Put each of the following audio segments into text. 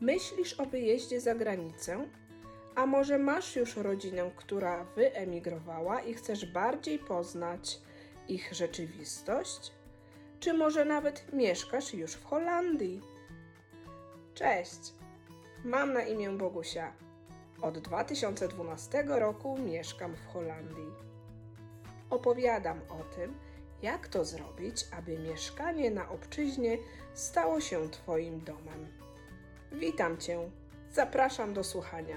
Myślisz o wyjeździe za granicę? A może masz już rodzinę, która wyemigrowała i chcesz bardziej poznać ich rzeczywistość? Czy może nawet mieszkasz już w Holandii? Cześć! Mam na imię Bogusia. Od 2012 roku mieszkam w Holandii. Opowiadam o tym, jak to zrobić, aby mieszkanie na obczyźnie stało się Twoim domem. Witam Cię. Zapraszam do słuchania.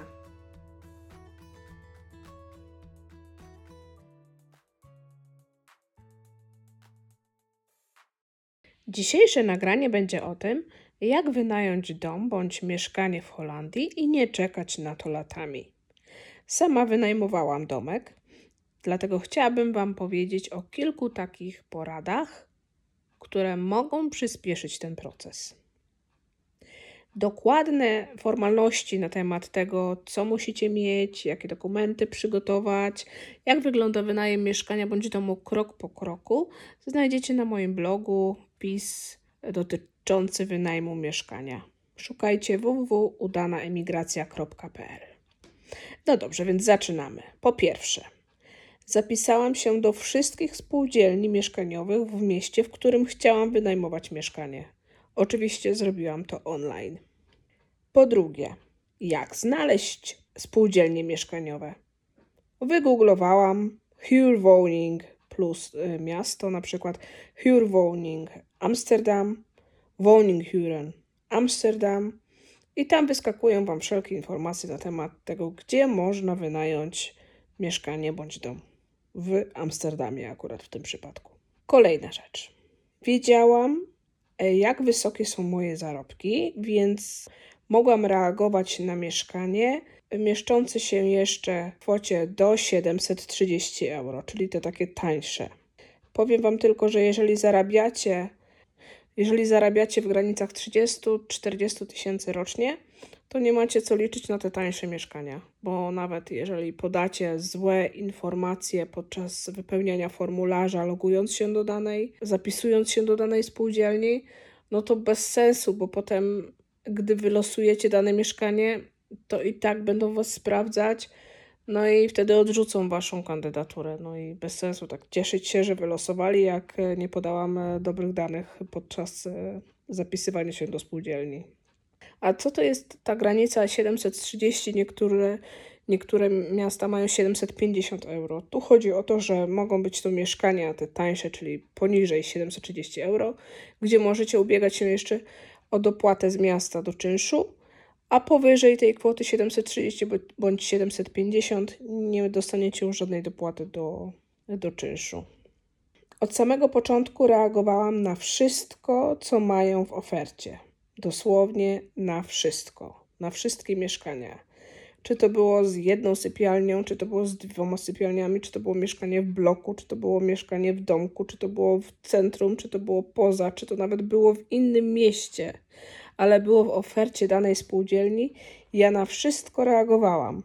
Dzisiejsze nagranie będzie o tym, jak wynająć dom bądź mieszkanie w Holandii i nie czekać na to latami. Sama wynajmowałam domek, dlatego chciałabym Wam powiedzieć o kilku takich poradach, które mogą przyspieszyć ten proces. Dokładne formalności na temat tego, co musicie mieć, jakie dokumenty przygotować, jak wygląda wynajem mieszkania bądź domu krok po kroku, znajdziecie na moim blogu wpis dotyczący wynajmu mieszkania. Szukajcie www.udanaemigracja.pl. No dobrze, więc zaczynamy. Po pierwsze, zapisałam się do wszystkich spółdzielni mieszkaniowych w mieście, w którym chciałam wynajmować mieszkanie. Oczywiście zrobiłam to online. Po drugie, jak znaleźć spółdzielnie mieszkaniowe? Wygooglowałam Huurwoning plus y, miasto, na przykład Huurwoning Amsterdam, Woninghuren Amsterdam i tam wyskakują Wam wszelkie informacje na temat tego, gdzie można wynająć mieszkanie bądź dom w Amsterdamie akurat w tym przypadku. Kolejna rzecz. Wiedziałam, jak wysokie są moje zarobki, więc mogłam reagować na mieszkanie mieszczące się jeszcze w kwocie do 730 euro, czyli te takie tańsze. Powiem Wam tylko, że jeżeli zarabiacie, jeżeli zarabiacie w granicach 30-40 tysięcy rocznie, to nie macie co liczyć na te tańsze mieszkania, bo nawet jeżeli podacie złe informacje podczas wypełniania formularza, logując się do danej, zapisując się do danej spółdzielni, no to bez sensu, bo potem, gdy wylosujecie dane mieszkanie, to i tak będą was sprawdzać, no i wtedy odrzucą waszą kandydaturę. No i bez sensu tak cieszyć się, że wylosowali, jak nie podałam dobrych danych podczas e, zapisywania się do spółdzielni. A co to jest ta granica 730? Niektóre, niektóre miasta mają 750 euro. Tu chodzi o to, że mogą być to mieszkania te tańsze, czyli poniżej 730 euro, gdzie możecie ubiegać się jeszcze o dopłatę z miasta do czynszu, a powyżej tej kwoty 730 bądź 750 nie dostaniecie już żadnej dopłaty do, do czynszu. Od samego początku reagowałam na wszystko, co mają w ofercie. Dosłownie na wszystko, na wszystkie mieszkania. Czy to było z jedną sypialnią, czy to było z dwoma sypialniami, czy to było mieszkanie w bloku, czy to było mieszkanie w domku, czy to było w centrum, czy to było poza, czy to nawet było w innym mieście, ale było w ofercie danej spółdzielni. Ja na wszystko reagowałam.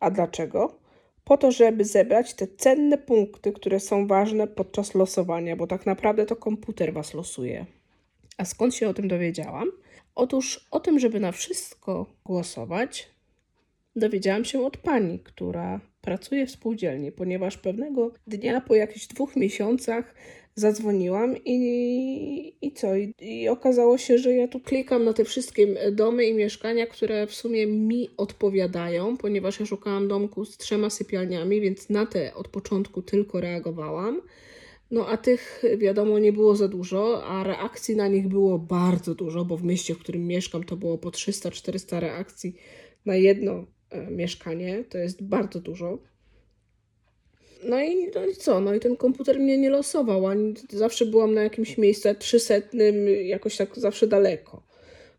A dlaczego? Po to, żeby zebrać te cenne punkty, które są ważne podczas losowania, bo tak naprawdę to komputer was losuje. A skąd się o tym dowiedziałam? Otóż o tym, żeby na wszystko głosować, dowiedziałam się od pani, która pracuje w spółdzielni, ponieważ pewnego dnia po jakichś dwóch miesiącach zadzwoniłam i, i co? I, I, okazało się, że ja tu klikam na te wszystkie domy i mieszkania, które w sumie mi odpowiadają, ponieważ ja szukałam domku z trzema sypialniami, więc na te od początku tylko reagowałam. No a tych wiadomo nie było za dużo, a reakcji na nich było bardzo dużo, bo w mieście, w którym mieszkam, to było po 300-400 reakcji na jedno e, mieszkanie. To jest bardzo dużo. No i, no i co? No i ten komputer mnie nie losował, ani zawsze byłam na jakimś miejscu 300, jakoś tak zawsze daleko.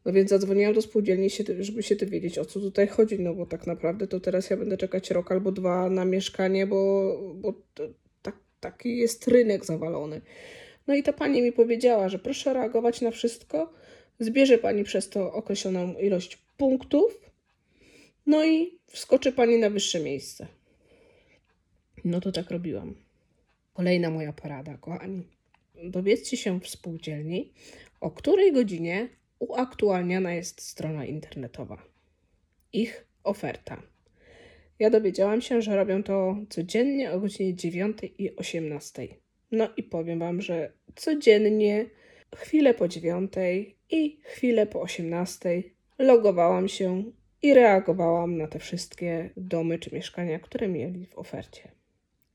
No więc zadzwoniłam do spółdzielni, żeby się dowiedzieć, o co tutaj chodzi, no bo tak naprawdę to teraz ja będę czekać rok albo dwa na mieszkanie, bo, bo taki jest rynek zawalony. No i ta pani mi powiedziała, że proszę reagować na wszystko, zbierze pani przez to określoną ilość punktów, no i wskoczy pani na wyższe miejsce. No to tak robiłam. Kolejna moja porada, kochani. Dowiedzcie się w spółdzielni, o której godzinie uaktualniana jest strona internetowa. Ich oferta. Ja dowiedziałam się, że robią to codziennie o godzinie 9 i 18. No i powiem Wam, że codziennie, chwilę po 9 i chwilę po 18 logowałam się i reagowałam na te wszystkie domy czy mieszkania, które mieli w ofercie.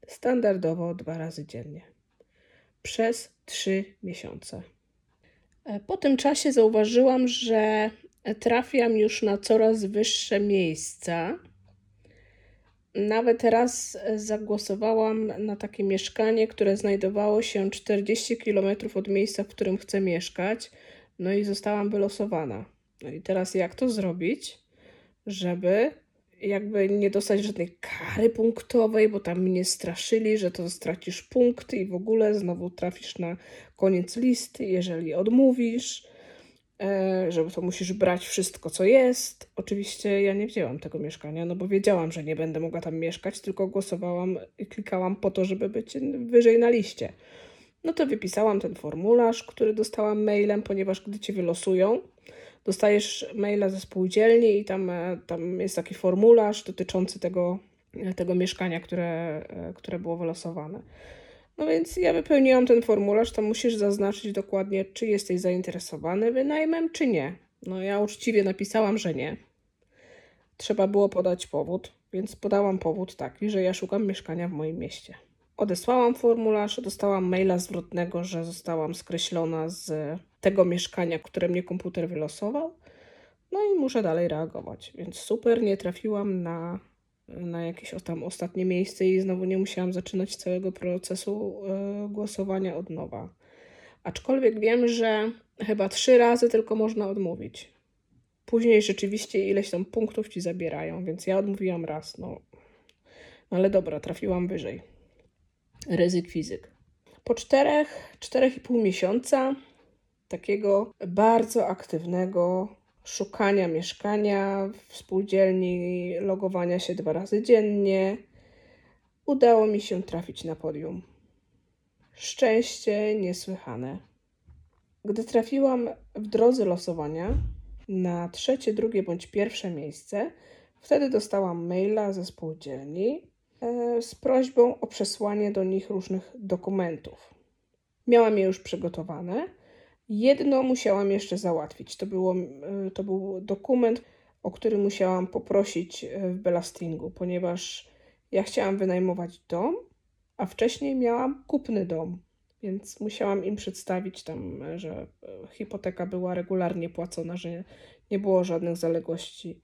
Standardowo dwa razy dziennie. Przez trzy miesiące. E, po tym czasie zauważyłam, że trafiam już na coraz wyższe miejsca. Nawet raz zagłosowałam na takie mieszkanie, które znajdowało się 40 km od miejsca, w którym chcę mieszkać, no i zostałam wylosowana. No i teraz jak to zrobić, żeby jakby nie dostać żadnej kary punktowej, bo tam mnie straszyli, że to stracisz punkty i w ogóle znowu trafisz na koniec listy, jeżeli odmówisz, że to musisz brać wszystko, co jest. Oczywiście ja nie wzięłam tego mieszkania, no bo wiedziałam, że nie będę mogła tam mieszkać, tylko głosowałam i klikałam po to, żeby być wyżej na liście. No to wypisałam ten formularz, który dostałam mailem, ponieważ gdy cię wylosują, dostajesz maila ze spółdzielni i tam, e, tam jest taki formularz dotyczący tego, e, tego mieszkania, które, e, które było wylosowane. No więc ja wypełniłam ten formularz, tam musisz zaznaczyć dokładnie, czy jesteś zainteresowany wynajmem, czy nie. No ja uczciwie napisałam, że nie. Trzeba było podać powód, więc podałam powód taki, że ja szukam mieszkania w moim mieście. Odesłałam formularz, dostałam maila zwrotnego, że zostałam skreślona z tego mieszkania, które mnie komputer wylosował. No i muszę dalej reagować. Więc super, nie trafiłam na, na jakieś tam ostatnie miejsce i znowu nie musiałam zaczynać całego procesu y, głosowania od nowa. Aczkolwiek wiem, że chyba trzy razy tylko można odmówić. Później rzeczywiście ileś tam punktów ci zabierają, więc ja odmówiłam raz. No, no ale dobra, trafiłam wyżej. Ryzyk fizyk. Po czterech, czterech i pół miesiąca takiego bardzo aktywnego szukania mieszkania w spółdzielni, logowania się dwa razy dziennie, udało mi się trafić na podium. Szczęście niesłychane. Gdy trafiłam w drodze losowania na trzecie, drugie bądź pierwsze miejsce, wtedy dostałam maila ze spółdzielni e, z prośbą o przesłanie do nich różnych dokumentów. Miałam je już przygotowane Jedno musiałam jeszcze załatwić. To, było, e, to był dokument, o który musiałam poprosić e, w Belastingu, ponieważ ja chciałam wynajmować dom, a wcześniej miałam kupny dom, więc musiałam im przedstawić tam, że hipoteka była regularnie płacona, że nie było żadnych zaległości.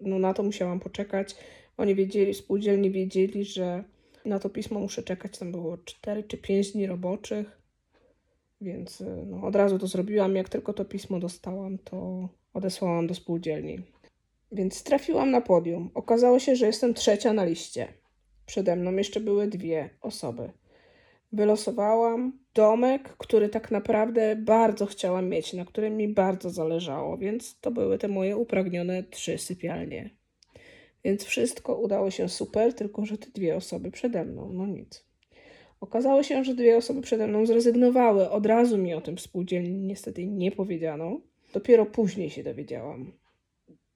No na to musiałam poczekać. Oni wiedzieli, spółdzielni wiedzieli, że na to pismo muszę czekać. Tam było 4 czy 5 dni roboczych. Więc y, no, od razu to zrobiłam. Jak tylko to pismo dostałam, to odesłałam do spółdzielni. Więc trafiłam na podium. Okazało się, że jestem trzecia na liście. Przede mną jeszcze były dwie osoby. Wylosowałam domek, który tak naprawdę bardzo chciałam mieć, na którym mi bardzo zależało, więc to były te moje upragnione trzy sypialnie. Więc wszystko udało się super, tylko że te dwie osoby przede mną, no nic. Okazało się, że dwie osoby przede mną zrezygnowały. Od razu mi o tym spółdzielni niestety nie powiedziano. Dopiero później się dowiedziałam.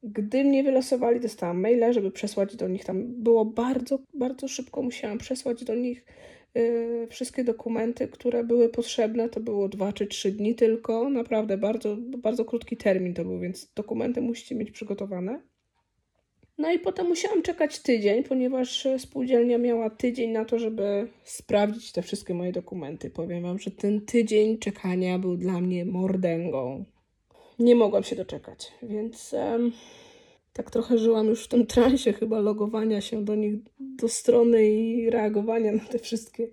Gdy mnie wylosowali, dostałam maila, żeby przesłać do nich. Tam było bardzo, bardzo szybko. Musiałam przesłać do nich yy, wszystkie dokumenty, które były potrzebne. To było dwa czy trzy dni tylko. Naprawdę bardzo, bardzo krótki termin to był, więc dokumenty musicie mieć przygotowane. No i potem musiałam czekać tydzień, ponieważ spółdzielnia miała tydzień na to, żeby sprawdzić te wszystkie moje dokumenty. Powiem Wam, że ten tydzień czekania był dla mnie mordęgą. Nie mogłam się doczekać, więc tak trochę żyłam już w tym transie chyba logowania się do nich, do strony i reagowania na te wszystkie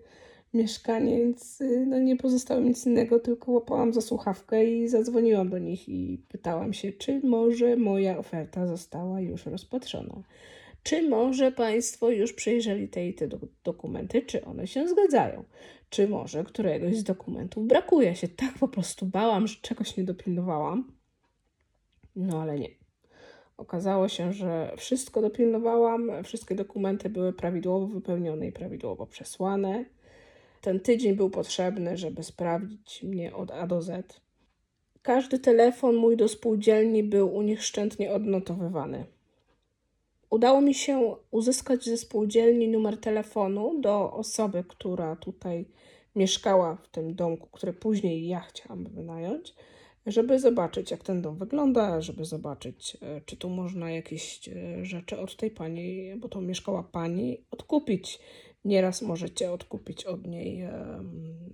mieszkanie, więc y, no, nie pozostało nic innego, tylko łapałam za słuchawkę i zadzwoniłam do nich i pytałam się, czy może moja oferta została już rozpatrzona. Czy może Państwo już przejrzeli te i te do dokumenty, czy one się zgadzają? Czy może któregoś z dokumentów brakuje? się tak po prostu bałam, że czegoś nie dopilnowałam. No ale nie. Okazało się, że wszystko dopilnowałam, wszystkie dokumenty były prawidłowo wypełnione i prawidłowo przesłane. Ten tydzień był potrzebny, żeby sprawdzić mnie od A do Z. Każdy telefon mój do spółdzielni był u nich szczętnie odnotowywany. Udało mi się uzyskać ze spółdzielni numer telefonu do osoby, która tutaj mieszkała w tym domku, który później ja chciałam wynająć, żeby zobaczyć, jak ten dom wygląda, żeby zobaczyć, e, czy tu można jakieś e, rzeczy od tej pani, bo to mieszkała pani, odkupić. Nieraz możecie odkupić od niej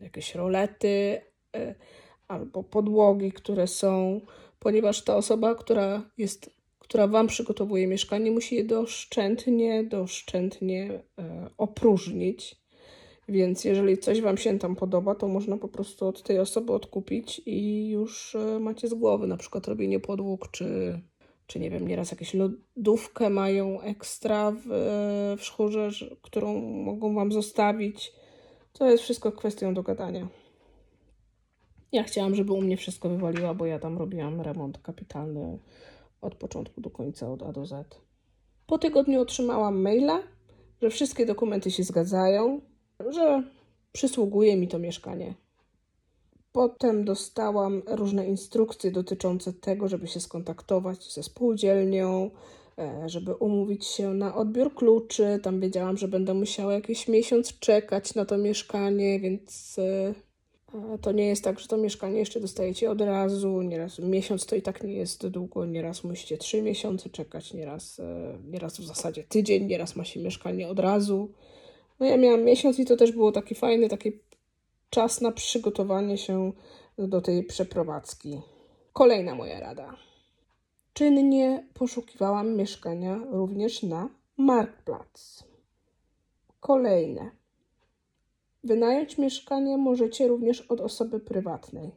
jakieś rolety e, albo podłogi, które są, ponieważ ta osoba, która jest, która Wam przygotowuje mieszkanie, musi je doszczętnie, doszczętnie opróżnić. Więc jeżeli coś Wam się tam podoba, to można po prostu od tej osoby odkupić i już e, macie z głowy, na przykład robienie podłóg, czy, czy nie wiem, nieraz jakąś lodówkę mają ekstra w, e, w szchurze, którą mogą Wam zostawić. To jest wszystko kwestią dogadania. Ja chciałam, żeby u mnie wszystko wywaliła, bo ja tam robiłam remont kapitalny od początku do końca, od A do Z. Po tygodniu otrzymałam maila, że wszystkie dokumenty się zgadzają, że przysługuje mi to mieszkanie. Potem dostałam różne instrukcje dotyczące tego, żeby się skontaktować ze spółdzielnią, e, żeby umówić się na odbiór kluczy. Tam wiedziałam, że będę musiała jakiś miesiąc czekać na to mieszkanie, więc e, to nie jest tak, że to mieszkanie jeszcze dostajecie od razu. Nieraz miesiąc to i tak nie jest długo, nieraz musicie trzy miesiące czekać, nieraz, e, nieraz w zasadzie tydzień, nieraz ma się mieszkanie od razu. No ja miałam miesiąc i to też było taki fajny, taki czas na przygotowanie się do tej przeprowadzki. Kolejna moja rada. Czynnie poszukiwałam mieszkania również na Marktplatz. Kolejne. Wynająć mieszkanie możecie również od osoby prywatnej.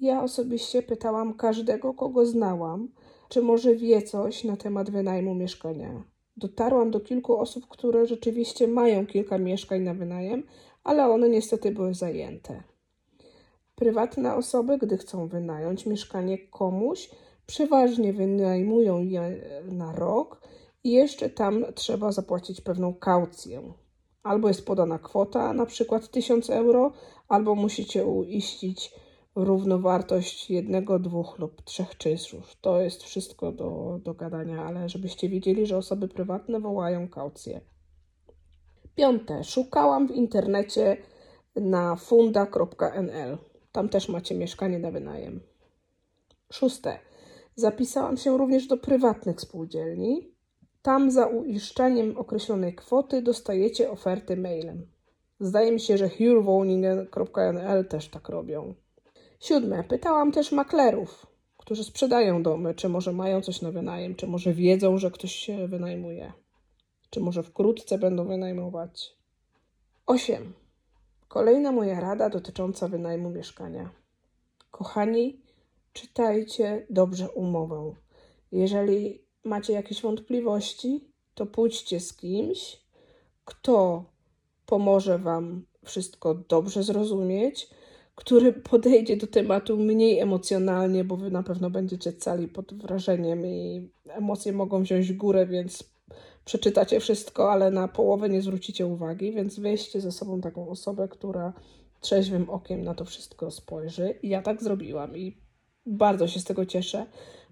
Ja osobiście pytałam każdego, kogo znałam, czy może wie coś na temat wynajmu mieszkania. Dotarłam do kilku osób, które rzeczywiście mają kilka mieszkań na wynajem, ale one niestety były zajęte. Prywatne osoby, gdy chcą wynająć mieszkanie komuś, przeważnie wynajmują je na rok i jeszcze tam trzeba zapłacić pewną kaucję. Albo jest podana kwota, na przykład 1000 euro, albo musicie uiścić równowartość jednego, dwóch lub trzech czynszów. To jest wszystko do, do gadania, ale żebyście wiedzieli, że osoby prywatne wołają kaucję. Piąte. Szukałam w internecie na funda.nl. Tam też macie mieszkanie na wynajem. Szóste. Zapisałam się również do prywatnych spółdzielni. Tam za uiszczeniem określonej kwoty dostajecie oferty mailem. Zdaje mi się, że hurewoningen.nl też tak robią. Siódme. Pytałam też maklerów, którzy sprzedają domy, czy może mają coś na wynajem, czy może wiedzą, że ktoś się wynajmuje, czy może wkrótce będą wynajmować. Osiem. Kolejna moja rada dotycząca wynajmu mieszkania. Kochani, czytajcie dobrze umowę. Jeżeli macie jakieś wątpliwości, to pójdźcie z kimś, kto pomoże Wam wszystko dobrze zrozumieć, który podejdzie do tematu mniej emocjonalnie, bo wy na pewno będziecie cali pod wrażeniem i emocje mogą wziąć górę, więc przeczytacie wszystko, ale na połowę nie zwrócicie uwagi, więc weźcie ze sobą taką osobę, która trzeźwym okiem na to wszystko spojrzy. I ja tak zrobiłam i bardzo się z tego cieszę,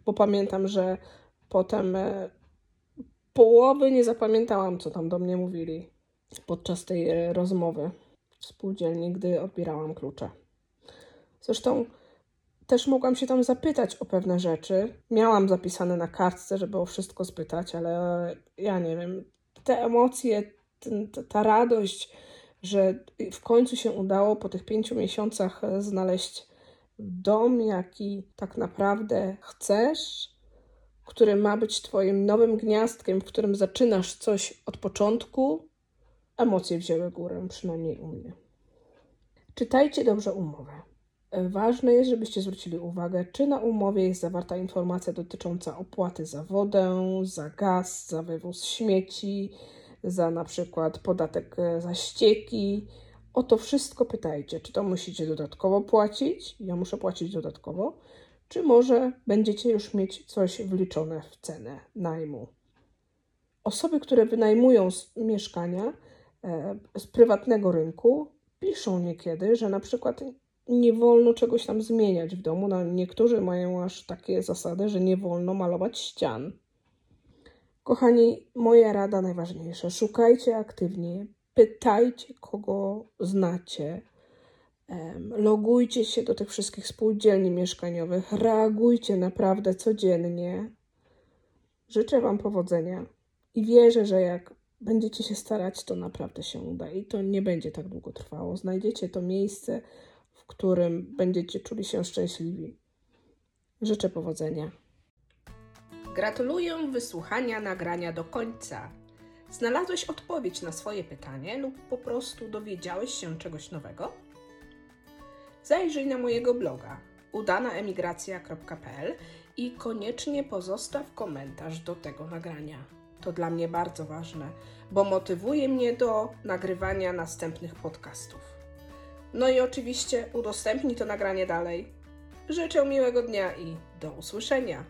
bo pamiętam, że potem e, połowy nie zapamiętałam, co tam do mnie mówili podczas tej e, rozmowy w spółdzielni, gdy odbierałam klucze. Zresztą też mogłam się tam zapytać o pewne rzeczy. Miałam zapisane na kartce, żeby o wszystko spytać, ale ja nie wiem. Te emocje, ten, ta radość, że w końcu się udało po tych pięciu miesiącach znaleźć dom, jaki tak naprawdę chcesz, który ma być Twoim nowym gniazdkiem, w którym zaczynasz coś od początku, emocje wzięły górę, przynajmniej u mnie. Czytajcie dobrze umowę. Ważne jest, żebyście zwrócili uwagę, czy na umowie jest zawarta informacja dotycząca opłaty za wodę, za gaz, za wywóz śmieci, za na przykład podatek e, za ścieki. O to wszystko pytajcie, czy to musicie dodatkowo płacić, ja muszę płacić dodatkowo, czy może będziecie już mieć coś wliczone w cenę najmu. Osoby, które wynajmują mieszkania e, z prywatnego rynku, piszą niekiedy, że na przykład nie wolno czegoś tam zmieniać w domu. No, niektórzy mają aż takie zasady, że nie wolno malować ścian. Kochani, moja rada najważniejsza: szukajcie aktywnie, pytajcie kogo znacie, logujcie się do tych wszystkich spółdzielni mieszkaniowych, reagujcie naprawdę codziennie. Życzę Wam powodzenia i wierzę, że jak będziecie się starać, to naprawdę się uda i to nie będzie tak długo trwało. Znajdziecie to miejsce, którym będziecie czuli się szczęśliwi. Życzę powodzenia. Gratuluję wysłuchania nagrania do końca. Znalazłeś odpowiedź na swoje pytanie lub po prostu dowiedziałeś się czegoś nowego? Zajrzyj na mojego bloga udanaemigracja.pl i koniecznie pozostaw komentarz do tego nagrania. To dla mnie bardzo ważne, bo motywuje mnie do nagrywania następnych podcastów. No i oczywiście udostępnij to nagranie dalej. Życzę miłego dnia i do usłyszenia.